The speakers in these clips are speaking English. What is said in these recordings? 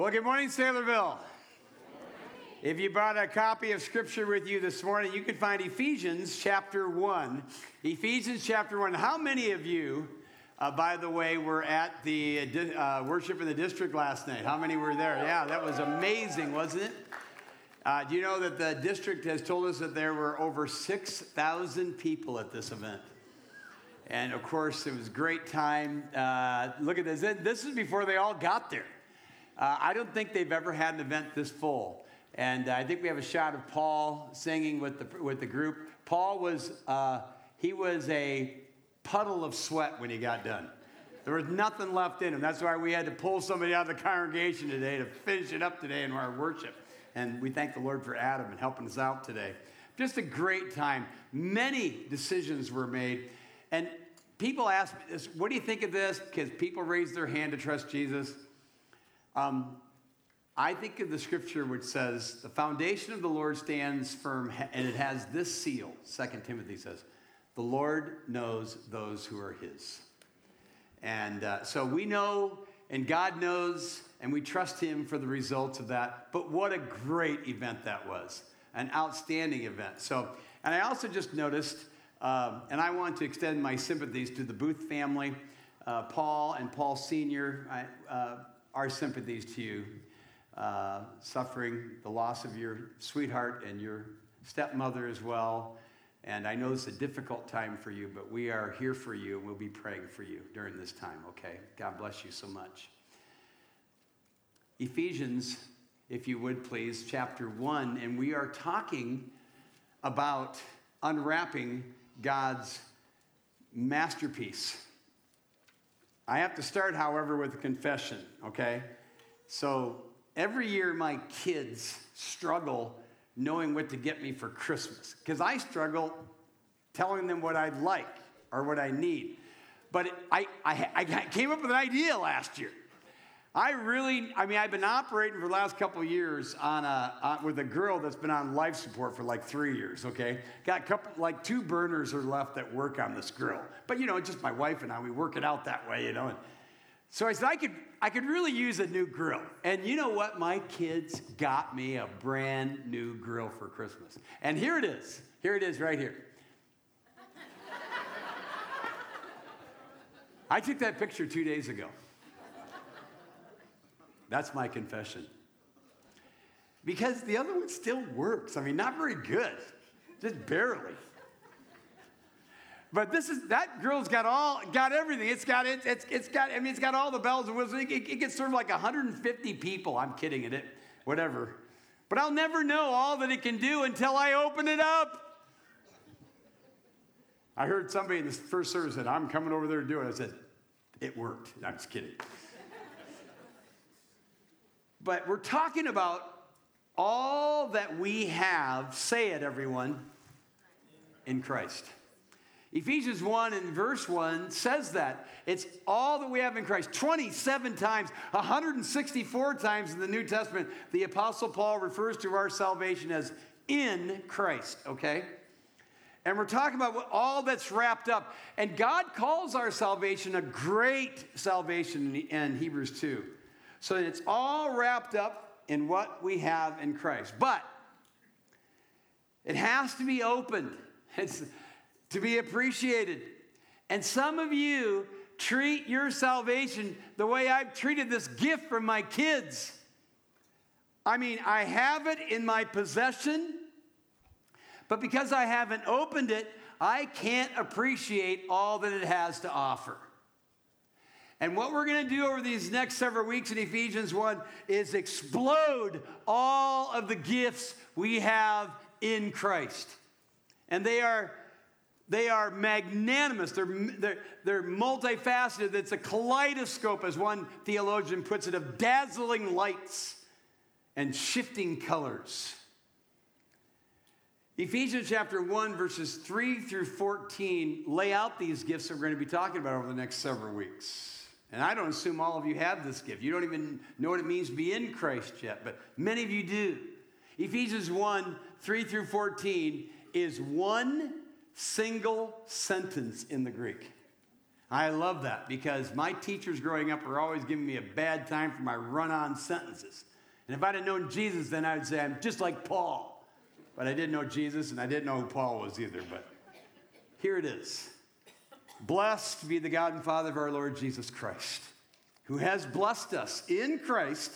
Well, good morning, Saylorville. If you brought a copy of Scripture with you this morning, you can find Ephesians chapter 1. Ephesians chapter 1. How many of you, uh, by the way, were at the uh, worship in the district last night? How many were there? Yeah, that was amazing, wasn't it? Uh, do you know that the district has told us that there were over 6,000 people at this event? And of course, it was a great time. Uh, look at this. This is before they all got there. Uh, I don't think they've ever had an event this full. And I think we have a shot of Paul singing with the, with the group. Paul was, uh, he was a puddle of sweat when he got done. There was nothing left in him. That's why we had to pull somebody out of the congregation today to finish it up today in our worship. And we thank the Lord for Adam and helping us out today. Just a great time. Many decisions were made. And people ask me this, what do you think of this? Because people raise their hand to trust Jesus. Um, I think of the scripture which says, The foundation of the Lord stands firm, and it has this seal. Second Timothy says, The Lord knows those who are his. And uh, so we know, and God knows, and we trust him for the results of that. But what a great event that was! An outstanding event. So, and I also just noticed, um, and I want to extend my sympathies to the Booth family, uh, Paul and Paul Sr. I, uh, our sympathies to you, uh, suffering the loss of your sweetheart and your stepmother as well. And I know it's a difficult time for you, but we are here for you and we'll be praying for you during this time, okay? God bless you so much. Ephesians, if you would please, chapter 1, and we are talking about unwrapping God's masterpiece. I have to start, however, with a confession, okay? So every year my kids struggle knowing what to get me for Christmas because I struggle telling them what I'd like or what I need. But I, I, I came up with an idea last year. I really, I mean, I've been operating for the last couple years on a, on, with a girl that's been on life support for like three years, okay? Got a couple, like two burners are left that work on this girl. But, you know, just my wife and I, we work it out that way, you know. And so I said, I could, I could really use a new grill. And you know what? My kids got me a brand new grill for Christmas. And here it is. Here it is right here. I took that picture two days ago. That's my confession. Because the other one still works. I mean, not very good, just barely. But this is that girl's got all got everything. It's got it, it's it's got I mean it's got all the bells and whistles. It, it, it gets served like 150 people. I'm kidding at it, whatever. But I'll never know all that it can do until I open it up. I heard somebody in the first service said, "I'm coming over there to do it." I said, "It worked." I'm just kidding. But we're talking about all that we have, say it, everyone, in Christ. Ephesians 1 and verse 1 says that. It's all that we have in Christ. 27 times, 164 times in the New Testament, the Apostle Paul refers to our salvation as in Christ, okay? And we're talking about all that's wrapped up. And God calls our salvation a great salvation in Hebrews 2. So it's all wrapped up in what we have in Christ. But it has to be opened it's, to be appreciated. And some of you treat your salvation the way I've treated this gift from my kids. I mean, I have it in my possession, but because I haven't opened it, I can't appreciate all that it has to offer. And what we're going to do over these next several weeks in Ephesians 1 is explode all of the gifts we have in Christ. And they are they are magnanimous. They're, they're, they're multifaceted. It's a kaleidoscope, as one theologian puts it, of dazzling lights and shifting colors. Ephesians chapter 1, verses 3 through 14 lay out these gifts that we're going to be talking about over the next several weeks. And I don't assume all of you have this gift. You don't even know what it means to be in Christ yet, but many of you do. Ephesians 1 3 through 14 is one single sentence in the Greek. I love that because my teachers growing up were always giving me a bad time for my run on sentences. And if I'd have known Jesus, then I would say, I'm just like Paul. But I didn't know Jesus and I didn't know who Paul was either. But here it is Blessed be the God and Father of our Lord Jesus Christ, who has blessed us in Christ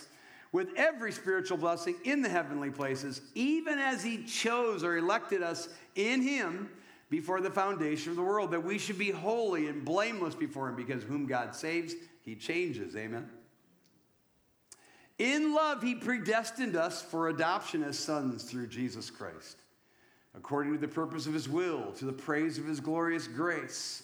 with every spiritual blessing in the heavenly places, even as he chose or elected us in him before the foundation of the world, that we should be holy and blameless before him, because whom God saves, he changes. Amen. In love, he predestined us for adoption as sons through Jesus Christ, according to the purpose of his will, to the praise of his glorious grace,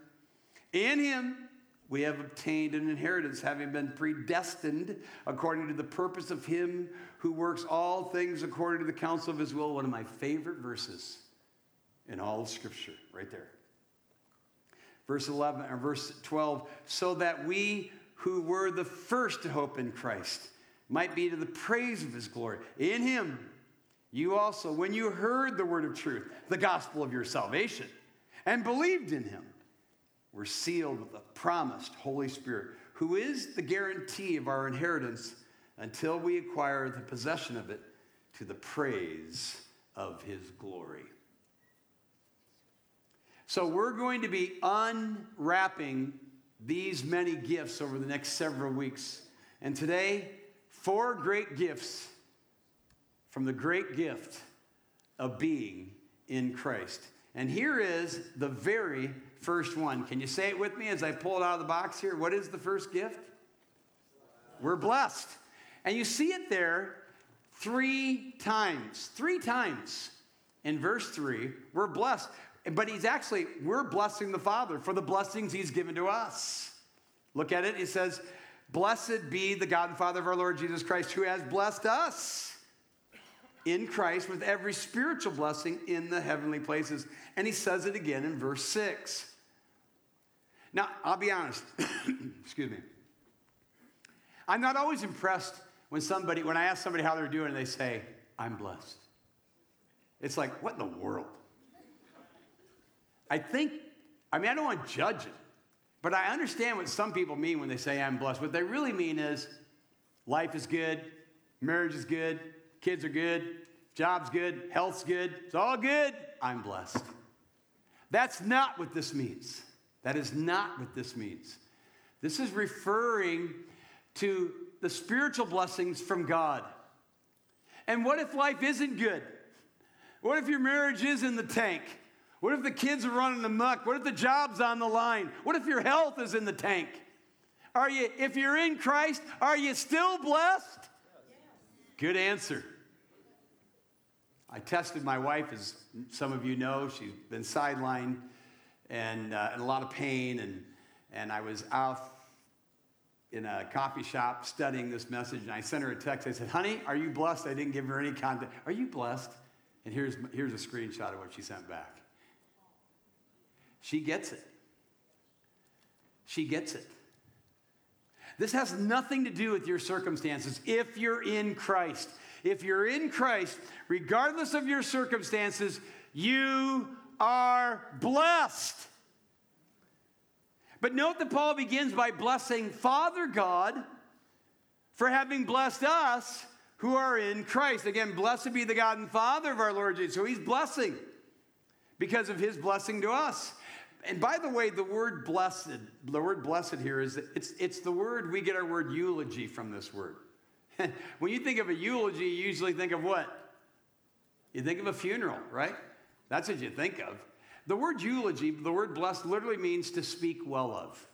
In him, we have obtained an inheritance, having been predestined according to the purpose of him who works all things according to the counsel of his will. One of my favorite verses in all of Scripture, right there. Verse 11 or verse 12, so that we who were the first to hope in Christ might be to the praise of his glory. In him, you also, when you heard the word of truth, the gospel of your salvation, and believed in him, were sealed with the promised Holy Spirit, who is the guarantee of our inheritance until we acquire the possession of it to the praise of his glory. So we're going to be unwrapping these many gifts over the next several weeks. And today, four great gifts from the great gift of being in Christ. And here is the very first one. Can you say it with me as I pull it out of the box here? What is the first gift? We're blessed. And you see it there three times. Three times in verse 3. We're blessed. But he's actually, we're blessing the Father for the blessings he's given to us. Look at it. He says, Blessed be the God and Father of our Lord Jesus Christ, who has blessed us in Christ with every spiritual blessing in the heavenly places. And he says it again in verse 6. Now, I'll be honest. Excuse me. I'm not always impressed when somebody, when I ask somebody how they're doing and they say, I'm blessed. It's like, what in the world? I think, I mean, I don't want to judge it, but I understand what some people mean when they say I'm blessed. What they really mean is life is good, marriage is good, kids are good, job's good, health's good, it's all good. I'm blessed. That's not what this means. That is not what this means. This is referring to the spiritual blessings from God. And what if life isn't good? What if your marriage is in the tank? What if the kids are running amok? What if the job's on the line? What if your health is in the tank? Are you, if you're in Christ, are you still blessed? Good answer. I tested my wife, as some of you know. She's been sidelined and uh, in a lot of pain, and, and I was out in a coffee shop studying this message, and I sent her a text. I said, Honey, are you blessed? I didn't give her any content. Are you blessed? And here's, here's a screenshot of what she sent back. She gets it. She gets it. This has nothing to do with your circumstances if you're in Christ. If you're in Christ, regardless of your circumstances, you are blessed. But note that Paul begins by blessing Father God for having blessed us who are in Christ. Again, blessed be the God and Father of our Lord Jesus. So he's blessing because of his blessing to us. And by the way, the word blessed, the word blessed here is it's, it's the word we get our word eulogy from this word. when you think of a eulogy, you usually think of what? You think of a funeral, right? That's what you think of. The word eulogy, the word blessed, literally means to speak well of.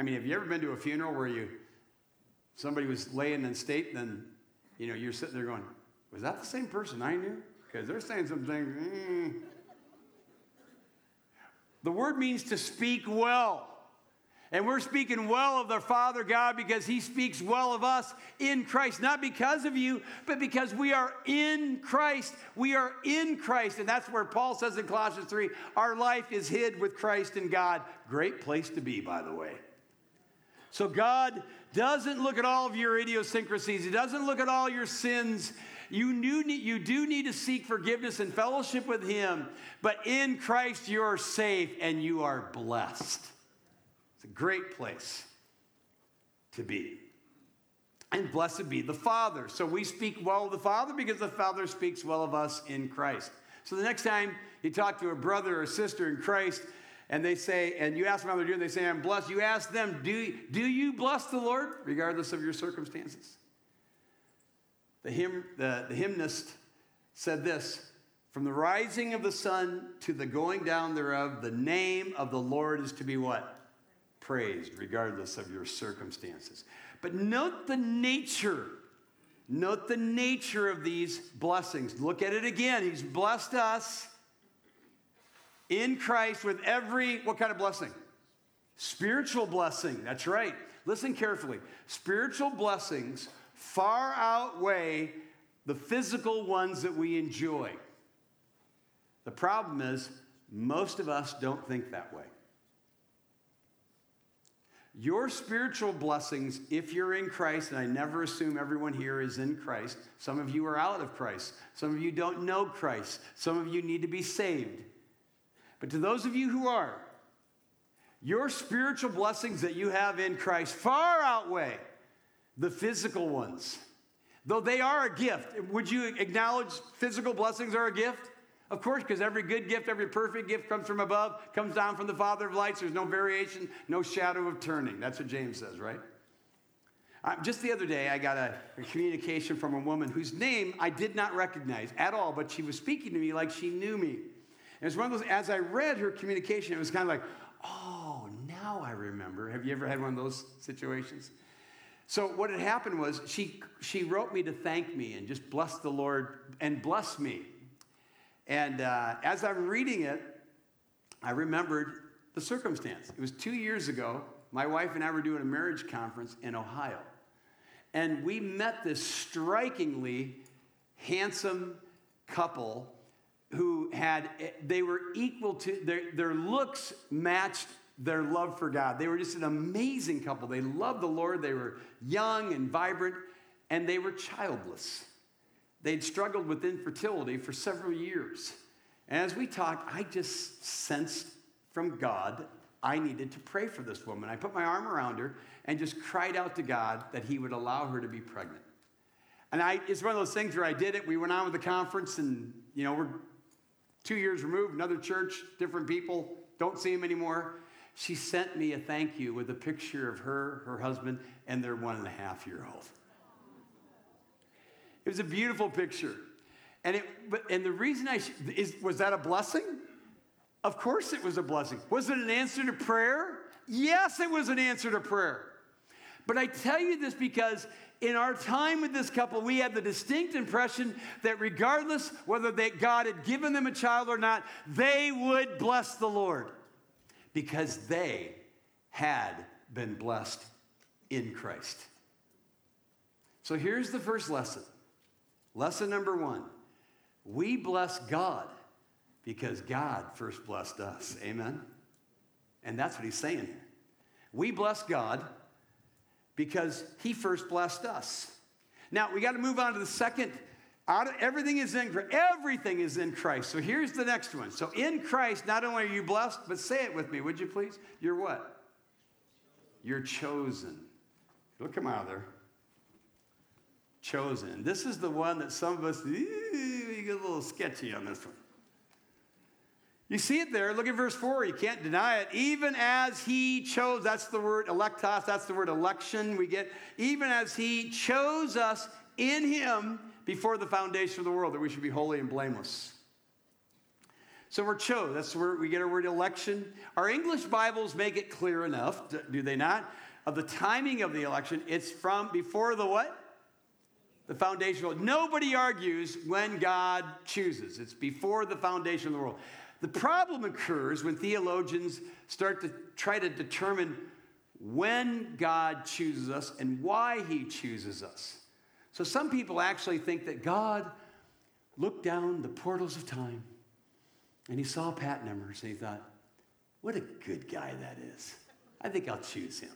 I mean, have you ever been to a funeral where you somebody was laying in state, and then you know you're sitting there going, "Was that the same person I knew?" Because they're saying some things. Mm. The word means to speak well. And we're speaking well of the Father God because He speaks well of us in Christ, not because of you, but because we are in Christ. We are in Christ. And that's where Paul says in Colossians 3 our life is hid with Christ in God. Great place to be, by the way. So God doesn't look at all of your idiosyncrasies, He doesn't look at all your sins. You, do need, you do need to seek forgiveness and fellowship with Him, but in Christ you are safe and you are blessed. It's a great place to be. And blessed be the Father. So we speak well of the Father because the Father speaks well of us in Christ. So the next time you talk to a brother or sister in Christ, and they say, and you ask them how they're doing, they say, I'm blessed. You ask them, do, do you bless the Lord, regardless of your circumstances? The, hymn, the, the hymnist said this From the rising of the sun to the going down thereof, the name of the Lord is to be what? Praised regardless of your circumstances. But note the nature. Note the nature of these blessings. Look at it again. He's blessed us in Christ with every, what kind of blessing? Spiritual blessing. That's right. Listen carefully. Spiritual blessings far outweigh the physical ones that we enjoy. The problem is, most of us don't think that way. Your spiritual blessings, if you're in Christ, and I never assume everyone here is in Christ, some of you are out of Christ, some of you don't know Christ, some of you need to be saved. But to those of you who are, your spiritual blessings that you have in Christ far outweigh the physical ones. Though they are a gift. Would you acknowledge physical blessings are a gift? Of course, because every good gift, every perfect gift comes from above, comes down from the Father of lights. There's no variation, no shadow of turning. That's what James says, right? Just the other day, I got a, a, communication from a woman whose name I did not recognize at all, but she was speaking to me like she knew me. And it was one of those, as I read her communication, it was kind of like, oh, now I remember. Have you ever had one of those situations? So what had happened was she, she wrote me to thank me and just bless the Lord and bless me. And uh, as I'm reading it, I remembered the circumstance. It was two years ago. My wife and I were doing a marriage conference in Ohio. And we met this strikingly handsome couple who had, they were equal to, their, their looks matched their love for God. They were just an amazing couple. They loved the Lord. They were young and vibrant, and they were childless. They'd struggled with infertility for several years. And as we talked, I just sensed from God I needed to pray for this woman. I put my arm around her and just cried out to God that He would allow her to be pregnant. And I, it's one of those things where I did it. We went on with the conference, and you know, we're two years removed, another church, different people, don't see them anymore. She sent me a thank you with a picture of her, her husband, and their one and a half year old. It was a beautiful picture. And, it, and the reason I, is, was that a blessing? Of course it was a blessing. Was it an answer to prayer? Yes, it was an answer to prayer. But I tell you this because in our time with this couple, we had the distinct impression that regardless whether they, God had given them a child or not, they would bless the Lord because they had been blessed in Christ. So here's the first lesson Lesson number one we bless God because God first blessed us. Amen? And that's what he's saying here. We bless God because he first blessed us. Now, we got to move on to the second. Of, everything is in everything is in Christ. So here's the next one. So in Christ, not only are you blessed, but say it with me, would you please? You're what? You're chosen. Look come out there chosen. This is the one that some of us, get a little sketchy on this one. You see it there. Look at verse 4. You can't deny it. Even as he chose, that's the word electos, that's the word election we get. Even as he chose us in him before the foundation of the world, that we should be holy and blameless. So we're chose. That's where we get our word election. Our English Bibles make it clear enough, do they not? Of the timing of the election. It's from before the what? The foundation of the world. Nobody argues when God chooses. It's before the foundation of the world. The problem occurs when theologians start to try to determine when God chooses us and why he chooses us. So some people actually think that God looked down the portals of time and he saw Pat Nemmers and he thought, what a good guy that is. I think I'll choose him.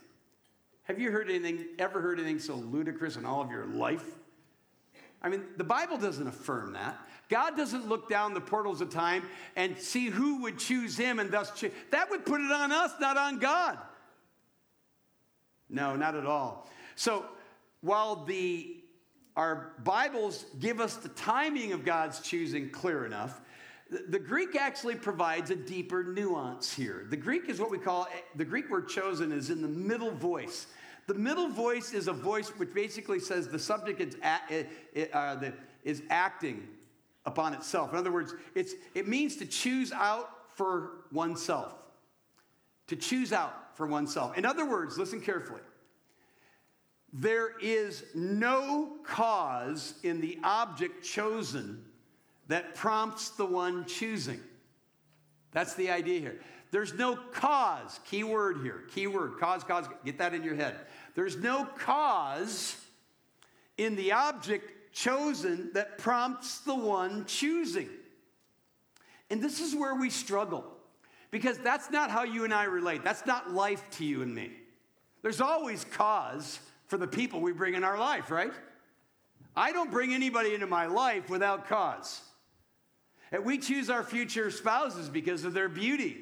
Have you heard anything, ever heard anything so ludicrous in all of your life? I mean, the Bible doesn't affirm that. God doesn't look down the portals of time and see who would choose him and thus choose. That would put it on us, not on God. No, not at all. So while the our Bibles give us the timing of God's choosing clear enough, the, the Greek actually provides a deeper nuance here. The Greek is what we call the Greek word chosen is in the middle voice. The middle voice is a voice which basically says the subject is, uh, is acting upon itself. In other words, it's, it means to choose out for oneself. To choose out for oneself. In other words, listen carefully. There is no cause in the object chosen that prompts the one choosing. That's the idea here. There's no cause, key word here, key word, cause, cause, get that in your head. There's no cause in the object chosen that prompts the one choosing. And this is where we struggle because that's not how you and I relate. That's not life to you and me. There's always cause for the people we bring in our life, right? I don't bring anybody into my life without cause. And we choose our future spouses because of their beauty,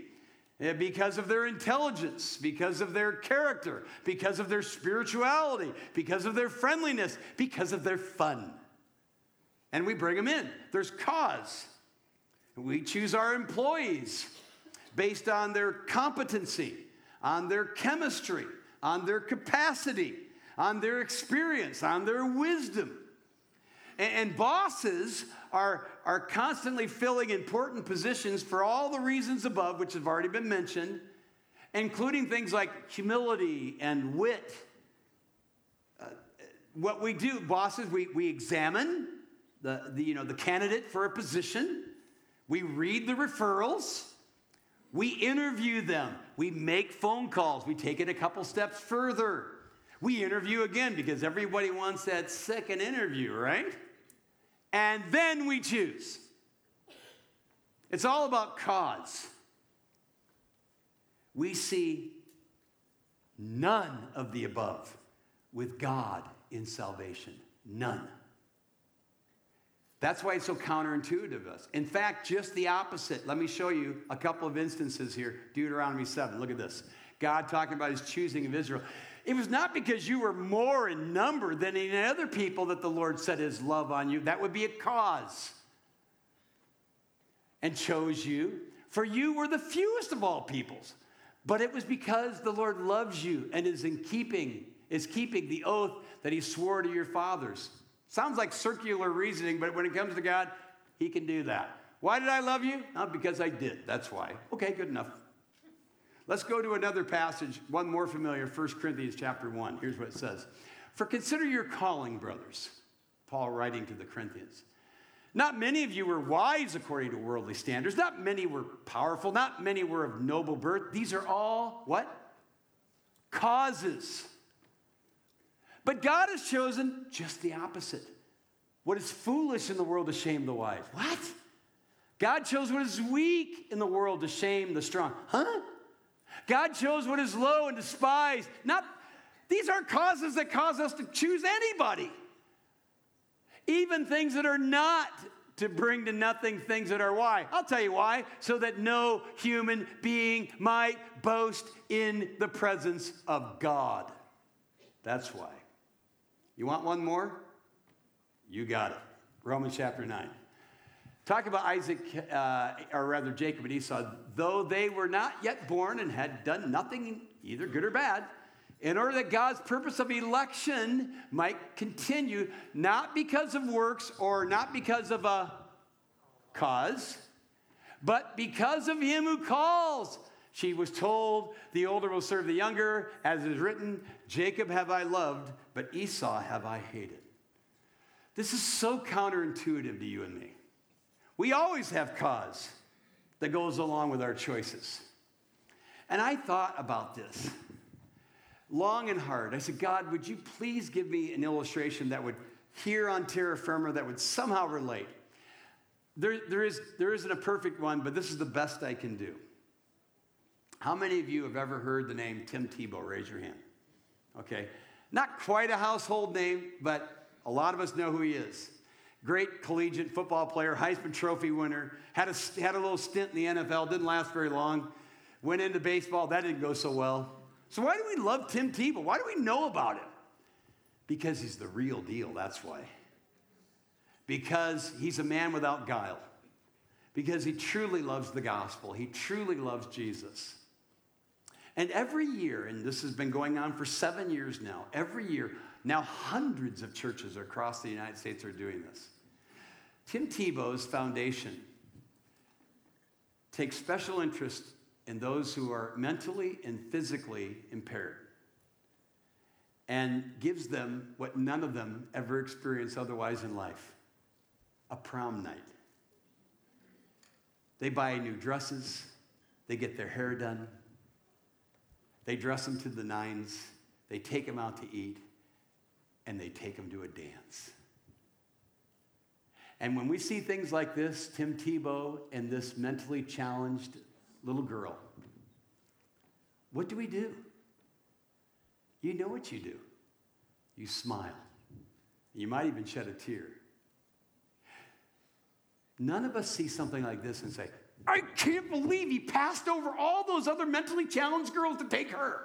Eh, because of their intelligence, because of their character, because of their spirituality, because of their friendliness, because of their fun and we bring them in. There's cause. We choose our employees based on their competency, on their chemistry, on their capacity, on their experience, on their wisdom. And, and, bosses are, are constantly filling important positions for all the reasons above, which have already been mentioned, including things like humility and wit. Uh, what we do, bosses, we, we examine the, the, you know, the candidate for a position. We read the referrals. We interview them. We make phone calls. We take it a couple steps further. We interview again because everybody wants that second interview, right? And then we choose. It's all about cause. We see none of the above with God in salvation. None. That's why it's so counterintuitive to us. In fact, just the opposite. Let me show you a couple of instances here. Deuteronomy 7. Look at this. God talking about his choosing of Israel. It was not because you were more in number than any other people that the Lord set his love on you. That would be a cause. And chose you, for you were the fewest of all peoples. But it was because the Lord loves you and is in keeping, is keeping the oath that he swore to your fathers. Sounds like circular reasoning, but when it comes to God, He can do that. Why did I love you? Not because I did. That's why. Okay, good enough. Let's go to another passage, one more familiar, 1 Corinthians chapter 1. Here's what it says. For consider your calling, brothers. Paul writing to the Corinthians. Not many of you were wise according to worldly standards. Not many were powerful. Not many were of noble birth. These are all what? Causes but God has chosen just the opposite. What is foolish in the world to shame the wise. What? God chose what is weak in the world to shame the strong. Huh? God chose what is low and despised. Not these aren't causes that cause us to choose anybody. Even things that are not to bring to nothing things that are why. I'll tell you why. So that no human being might boast in the presence of God. That's why. You want one more? You got it. Romans chapter 9. Talk about Isaac, uh, or rather Jacob and Esau, though they were not yet born and had done nothing either good or bad, in order that God's purpose of election might continue, not because of works or not because of a cause, but because of him who calls. She was told, The older will serve the younger, as is written, Jacob have I loved, but Esau have I hated. This is so counterintuitive to you and me. We always have cause that goes along with our choices. And I thought about this. long and hard. I said, God, would you please give me an illustration that would here on terra firma that would somehow relate? There, there, is, there isn't a perfect one, but this is the best I can do. How many of you have ever heard the name Tim Tebow? Raise your hand. Okay. Not quite a household name, but a lot of us know who he is. Great collegiate football player, Heisman Trophy winner, had a, had a little stint in the NFL, didn't last very long. Went into baseball, that didn't go so well. So, why do we love Tim Tebow? Why do we know about him? Because he's the real deal, that's why. Because he's a man without guile. Because he truly loves the gospel. He truly loves Jesus. And every year, and this has been going on for seven years now, every year, now hundreds of churches across the United States are doing this. Tim Tebow's foundation takes special interest in those who are mentally and physically impaired and gives them what none of them ever experienced otherwise in life a prom night. They buy new dresses, they get their hair done, they dress them to the nines, they take them out to eat, and they take them to a dance. And when we see things like this, Tim Tebow and this mentally challenged little girl, what do we do? You know what you do. You smile. You might even shed a tear. None of us see something like this and say, I can't believe he passed over all those other mentally challenged girls to take her.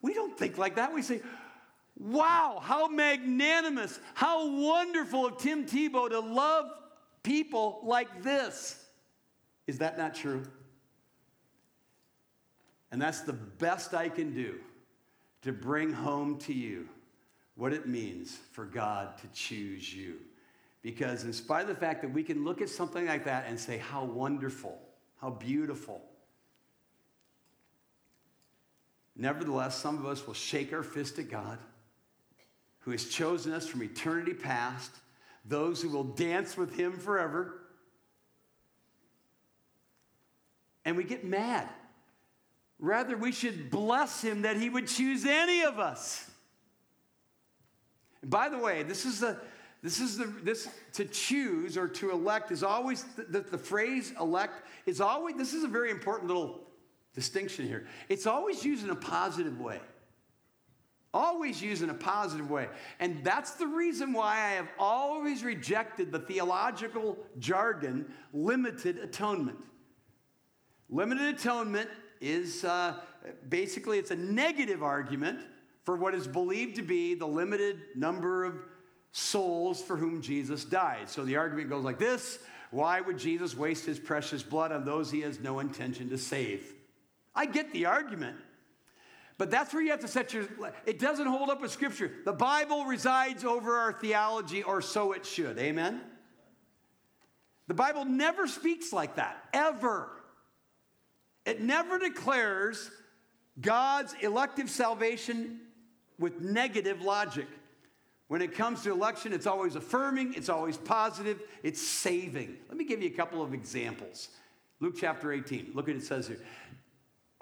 We don't think like that. We say, wow, how magnanimous, how wonderful of Tim Tebow to love people like this. Is that not true? And that's the best I can do to bring home to you what it means for God to choose you. Because, in spite of the fact that we can look at something like that and say, How wonderful, how beautiful. Nevertheless, some of us will shake our fist at God, who has chosen us from eternity past, those who will dance with Him forever. And we get mad. Rather, we should bless Him that He would choose any of us. And by the way, this is the this is the this to choose or to elect is always the, the, the phrase elect is always this is a very important little distinction here. It's always used in a positive way. Always used in a positive way. And that's the reason why I have always rejected the theological jargon limited atonement. Limited atonement is uh, basically it's a negative argument for what is believed to be the limited number of souls for whom Jesus died. So the argument goes like this Why would Jesus waste his precious blood on those he has no intention to save? I get the argument. But that's where you have to set your. It doesn't hold up with Scripture. The Bible resides over our theology, or so it should. Amen? The Bible never speaks like that, ever. It never declares God's elective salvation with negative logic. When it comes to election, it's always affirming, it's always positive, it's saving. Let me give you a couple of examples. Luke chapter 18, look at it says here.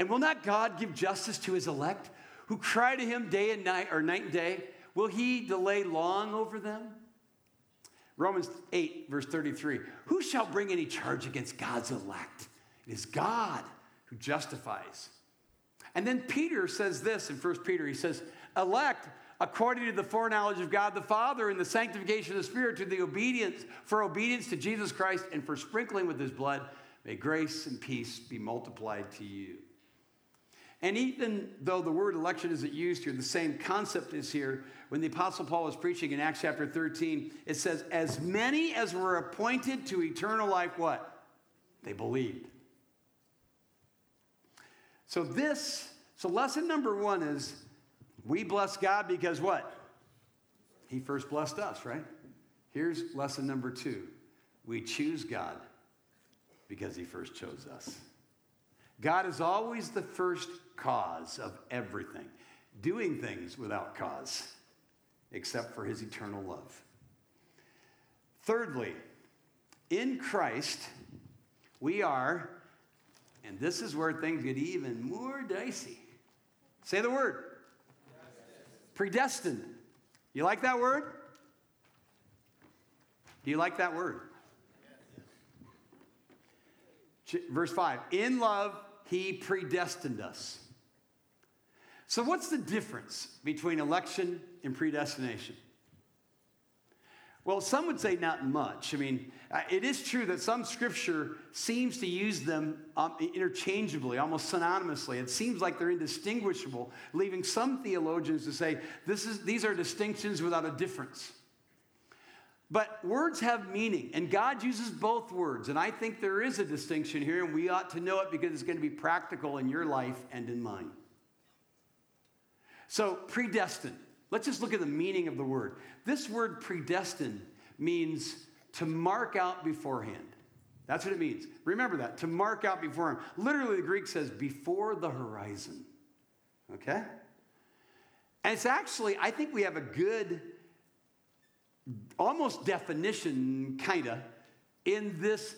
And will not God give justice to his elect who cry to him day and night or night and day? Will he delay long over them? Romans 8, verse 33. Who shall bring any charge against God's elect? It is God who justifies. And then Peter says this in 1 Peter. He says, elect according to the foreknowledge of God the Father and the sanctification of the Spirit to the obedience, for obedience to Jesus Christ and for sprinkling with his blood, may grace and peace be multiplied to you. And even though the word election isn't used here, the same concept is here. When the Apostle Paul was preaching in Acts chapter 13, it says, As many as were appointed to eternal life, what? They believed. So, this, so lesson number one is we bless God because what? He first blessed us, right? Here's lesson number two we choose God because He first chose us. God is always the first cause of everything, doing things without cause, except for His eternal love. Thirdly, in Christ, we are, and this is where things get even more dicey Say the word. Predestined. You like that word? Do you like that word? Verse 5 In love, he predestined us. So, what's the difference between election and predestination? Well, some would say not much. I mean, uh, it is true that some scripture seems to use them um, interchangeably, almost synonymously. It seems like they're indistinguishable, leaving some theologians to say is, these are distinctions without a difference. But words have meaning, and God uses both words. And I think there is a distinction here, and we ought to know it because it's going to be practical in your life and in mine. So, predestined. Let's just look at the meaning of the word. This word predestined means to mark out beforehand. That's what it means. Remember that, to mark out beforehand. Literally, the Greek says before the horizon. Okay? And it's actually, I think we have a good, almost definition, kind of, in this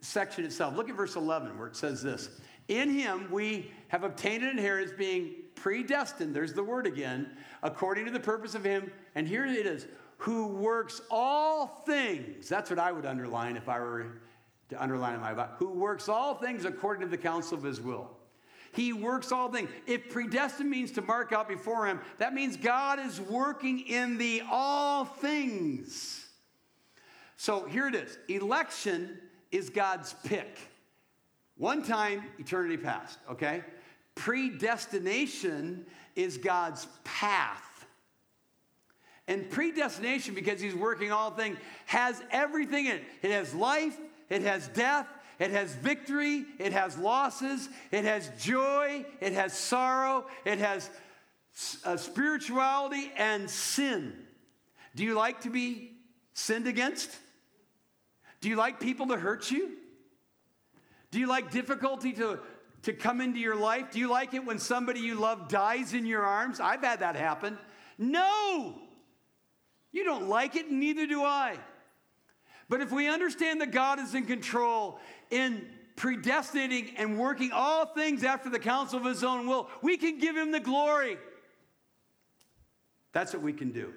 section itself. Look at verse 11 where it says this In him we have obtained an inheritance being predestined, there's the word again, according to the purpose of him. And here it is who works all things. That's what I would underline if I were to underline in my Bible. Who works all things according to the counsel of his will. He works all things. If predestined means to mark out before him, that means God is working in the all things. So here it is election is God's pick. One time, eternity past, okay? Predestination is God's path. And predestination, because He's working all things, has everything in it. It has life, it has death, it has victory, it has losses, it has joy, it has sorrow, it has uh, spirituality and sin. Do you like to be sinned against? Do you like people to hurt you? Do you like difficulty to to come into your life? Do you like it when somebody you love dies in your arms? I've had that happen. No! You don't like it, neither do I. But if we understand that God is in control, in predestinating and working all things after the counsel of his own will, we can give him the glory. That's what we can do.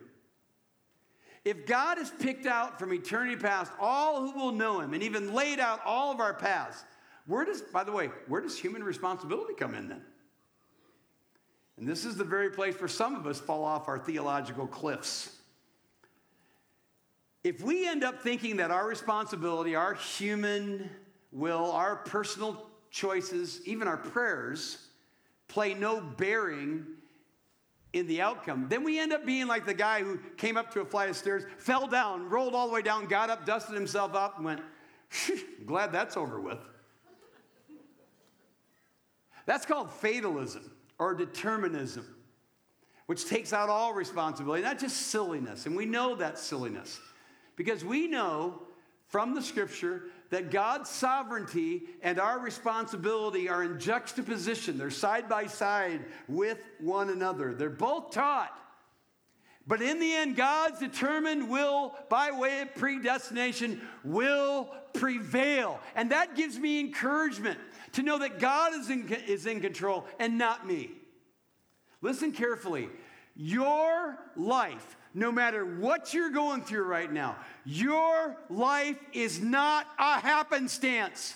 If God has picked out from eternity past all who will know him and even laid out all of our paths, where does, by the way, where does human responsibility come in then? And this is the very place where some of us fall off our theological cliffs. If we end up thinking that our responsibility, our human will, our personal choices, even our prayers, play no bearing in the outcome, then we end up being like the guy who came up to a flight of stairs, fell down, rolled all the way down, got up, dusted himself up, and went, glad that's over with. That's called fatalism or determinism, which takes out all responsibility, not just silliness. And we know that silliness because we know from the scripture that God's sovereignty and our responsibility are in juxtaposition. They're side by side with one another. They're both taught. But in the end, God's determined will, by way of predestination, will prevail. And that gives me encouragement to know that God is in, is in control and not me. Listen carefully. Your life, no matter what you're going through right now, your life is not a happenstance.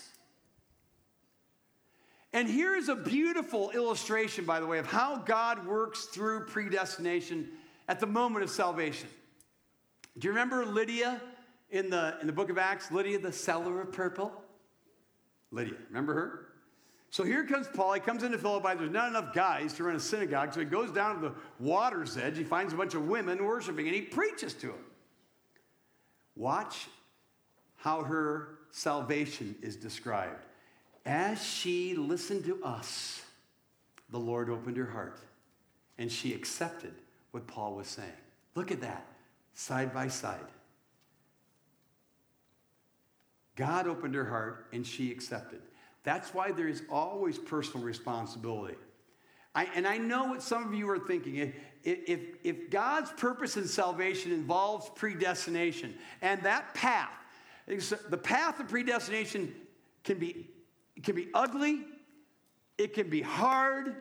And here is a beautiful illustration, by the way, of how God works through predestination at the moment of salvation. Do you remember Lydia in the, in the book of Acts? Lydia, the seller of purple? Lydia, remember her? So here comes Paul. He comes into Philippi. There's not enough guys to run a synagogue. So he goes down to the water's edge. He finds a bunch of women worshiping and he preaches to them. Watch how her salvation is described. As she listened to us, the Lord opened her heart and she accepted what Paul was saying. Look at that, side by side. God opened her heart and she accepted. That's why there is always personal responsibility. I, and I know what some of you are thinking. If, if, if God's purpose in salvation involves predestination, and that path, the path of predestination can be, can be ugly, it can be hard,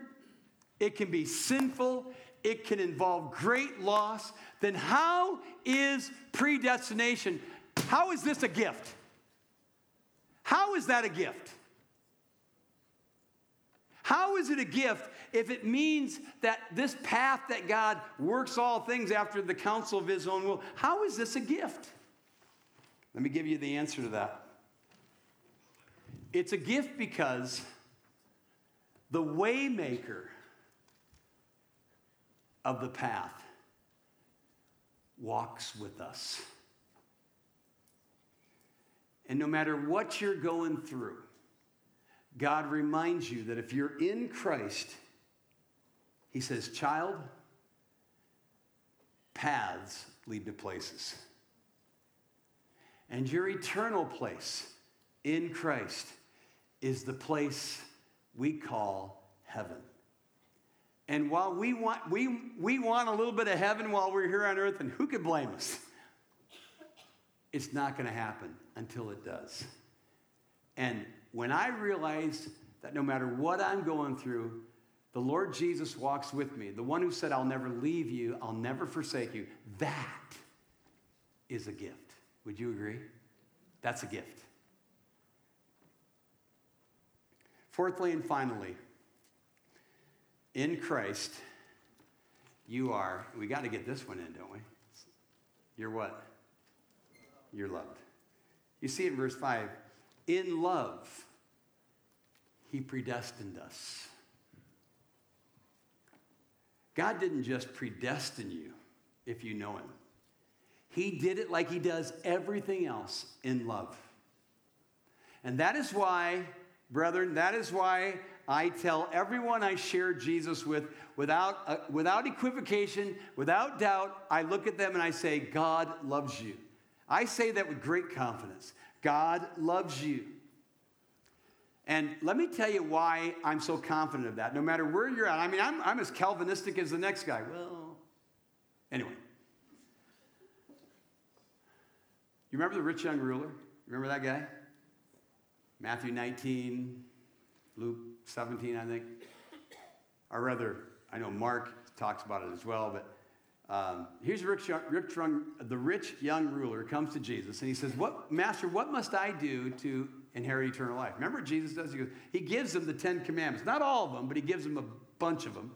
it can be sinful, it can involve great loss, then how is predestination? How is this a gift? How is that a gift? How is it a gift if it means that this path that God works all things after the counsel of his own will? How is this a gift? Let me give you the answer to that. It's a gift because the waymaker of the path walks with us. And no matter what you're going through, God reminds you that if you're in Christ, He says, Child, paths lead to places. And your eternal place in Christ is the place we call heaven. And while we want, we, we want a little bit of heaven while we're here on earth, and who could blame us? It's not going to happen until it does. And when I realized that no matter what I'm going through, the Lord Jesus walks with me, the one who said, I'll never leave you, I'll never forsake you, that is a gift. Would you agree? That's a gift. Fourthly and finally, in Christ, you are, we got to get this one in, don't we? You're what? You're loved. You see in verse 5 in love, he predestined us. God didn't just predestine you if you know him, he did it like he does everything else in love. And that is why, brethren, that is why I tell everyone I share Jesus with, without, uh, without equivocation, without doubt, I look at them and I say, God loves you. I say that with great confidence. God loves you. And let me tell you why I'm so confident of that, no matter where you're at. I mean, I'm, I'm as Calvinistic as the next guy. Well, anyway. You remember the rich young ruler? Remember that guy? Matthew 19, Luke 17, I think. Or rather, I know Mark talks about it as well, but um, here's rich, rich the rich young ruler comes to Jesus and he says, "What, Master? What must I do to inherit eternal life?" Remember, Jesus does. He goes, he gives him the Ten Commandments, not all of them, but he gives him a bunch of them.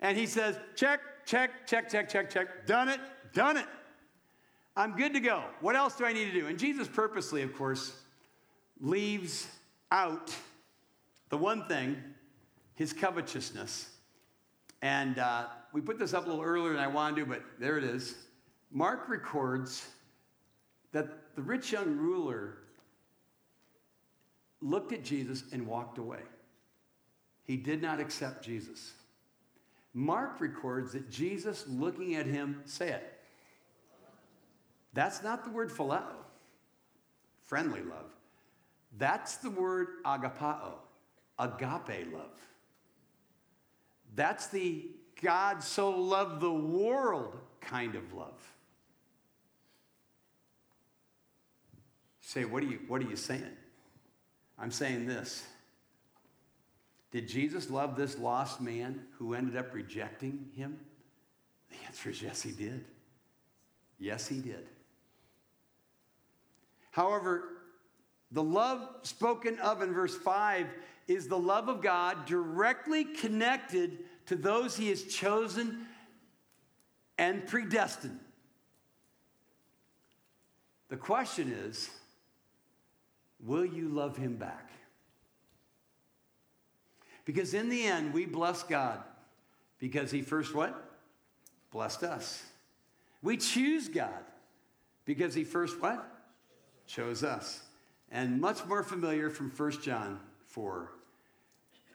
And he says, "Check, check, check, check, check, check. Done it, done it. I'm good to go. What else do I need to do?" And Jesus purposely, of course, leaves out the one thing, his covetousness. And uh, we put this up a little earlier than I wanted to, but there it is. Mark records that the rich young ruler looked at Jesus and walked away. He did not accept Jesus. Mark records that Jesus, looking at him, said, That's not the word phileo, friendly love. That's the word agapao, agape love. That's the God so loved the world kind of love. Say, what are you, what are you saying? I'm saying this. Did Jesus love this lost man who ended up rejecting him? The answer is yes, he did. Yes, he did. However, the love spoken of in verse 5 is the love of God directly connected to those he has chosen and predestined. The question is will you love him back? Because in the end, we bless God because he first what? Blessed us. We choose God because he first what? Chose us. And much more familiar from 1 John 4,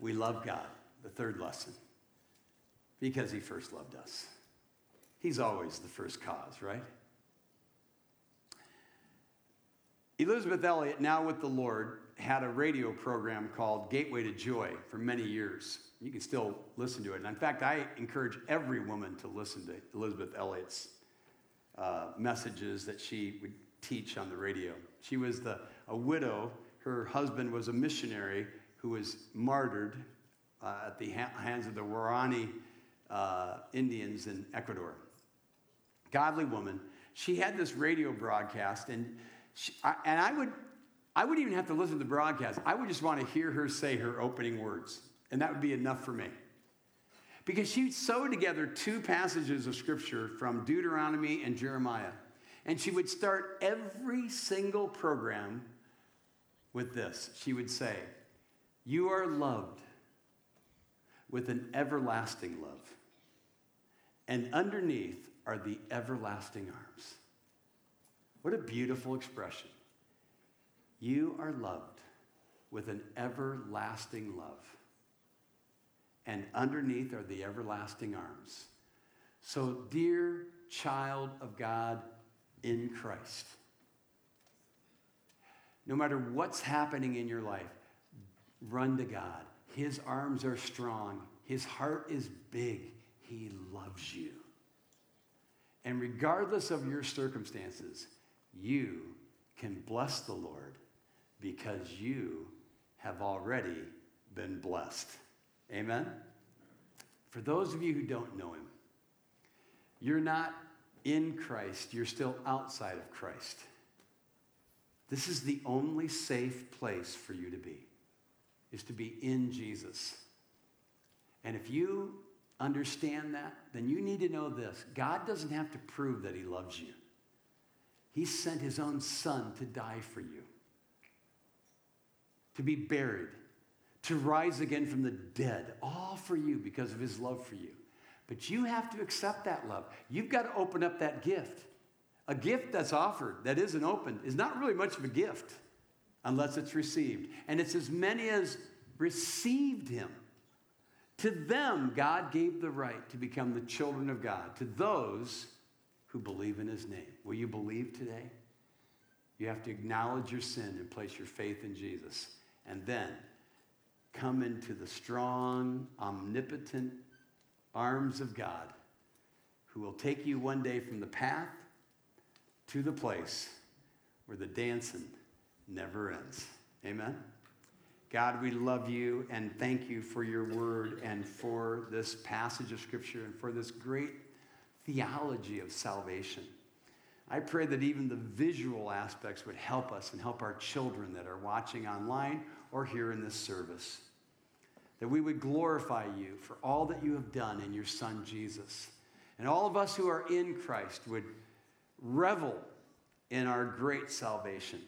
we love God, the third lesson. Because he first loved us. He's always the first cause, right? Elisabeth Elliot, now with the Lord, had a radio program called Gateway to Joy for many years. You can still listen to it. And in fact, I encourage every woman to listen to Elisabeth Elliot's uh, messages that she would teach on the radio. She was the, a widow. Her husband was a missionary who was martyred uh, at the ha- hands of the Waorani uh, Indians in Ecuador. Godly woman. She had this radio broadcast, and, she, I, and I, would, I wouldn't even have to listen to the broadcast. I would just want to hear her say her opening words, and that would be enough for me. Because she sewed together two passages of scripture from Deuteronomy and Jeremiah. And she would start every single program with this. She would say, You are loved with an everlasting love. And underneath are the everlasting arms. What a beautiful expression. You are loved with an everlasting love. And underneath are the everlasting arms. So, dear child of God in Christ, no matter what's happening in your life, run to God. His arms are strong, His heart is big. He loves you. And regardless of your circumstances, you can bless the Lord because you have already been blessed. Amen? For those of you who don't know Him, you're not in Christ, you're still outside of Christ. This is the only safe place for you to be, is to be in Jesus. And if you understand that, then you need to know this God doesn't have to prove that He loves you, He sent His own Son to die for you, to be buried, to rise again from the dead, all for you because of His love for you. But you have to accept that love. You've got to open up that gift. A gift that's offered that isn't opened is not really much of a gift unless it's received. And it's as many as received him. To them, God gave the right to become the children of God, to those who believe in his name. Will you believe today? You have to acknowledge your sin and place your faith in Jesus. And then come into the strong, omnipotent arms of God who will take you one day from the path to the place where the dancing never ends. Amen. God, we love you and thank you for your word and for this passage of scripture and for this great theology of salvation. I pray that even the visual aspects would help us and help our children that are watching online or here in this service. That we would glorify you for all that you have done in your Son Jesus. And all of us who are in Christ would revel in our great salvation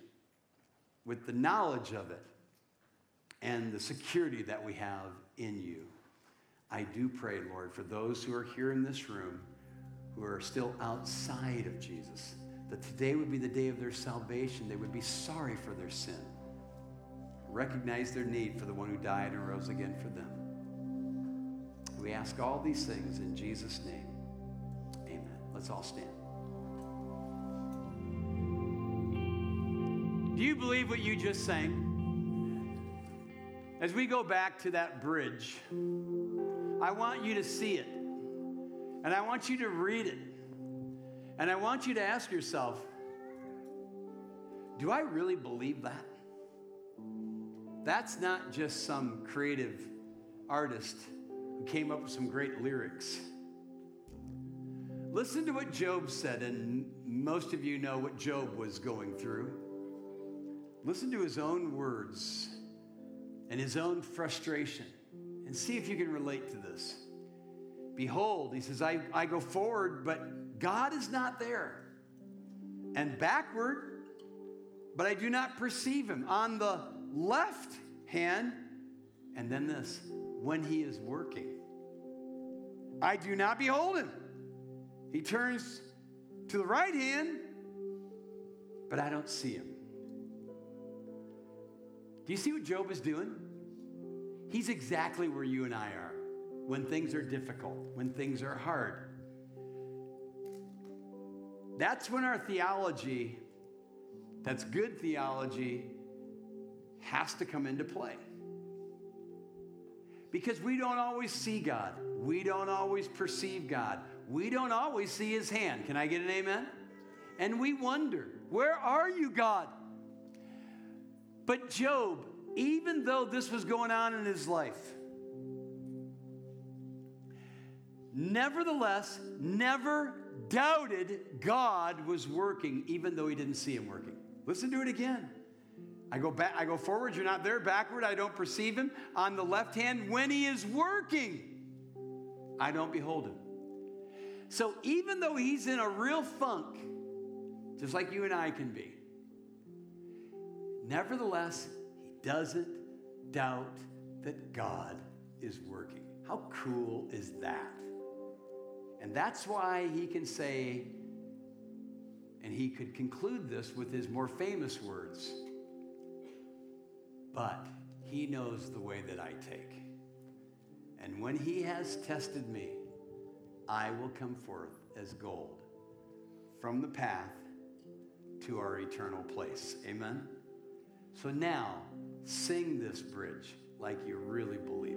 with the knowledge of it and the security that we have in you. I do pray, Lord, for those who are here in this room who are still outside of Jesus, that today would be the day of their salvation. They would be sorry for their sin, recognize their need for the one who died and rose again for them. We ask all these things in Jesus' name. Amen. Let's all stand. Do you believe what you just sang? As we go back to that bridge, I want you to see it. And I want you to read it. And I want you to ask yourself do I really believe that? That's not just some creative artist who came up with some great lyrics. Listen to what Job said, and most of you know what Job was going through. Listen to his own words and his own frustration and see if you can relate to this. Behold, he says, I, I go forward, but God is not there. And backward, but I do not perceive him. On the left hand, and then this, when he is working, I do not behold him. He turns to the right hand, but I don't see him. Do you see what Job is doing? He's exactly where you and I are when things are difficult, when things are hard. That's when our theology, that's good theology, has to come into play. Because we don't always see God, we don't always perceive God, we don't always see His hand. Can I get an amen? And we wonder, where are you, God? But Job, even though this was going on in his life, nevertheless, never doubted God was working, even though he didn't see him working. Listen to it again. I go back, I go forward, you're not there, backward, I don't perceive him. On the left hand, when he is working, I don't behold him. So even though he's in a real funk, just like you and I can be, nevertheless, he doesn't doubt that God is working. How cool is that? And that's why he can say, and he could conclude this with his more famous words but he knows the way that I take. And when he has tested me, I will come forth as gold from the path to our eternal place. Amen? So now, sing this bridge like you really believe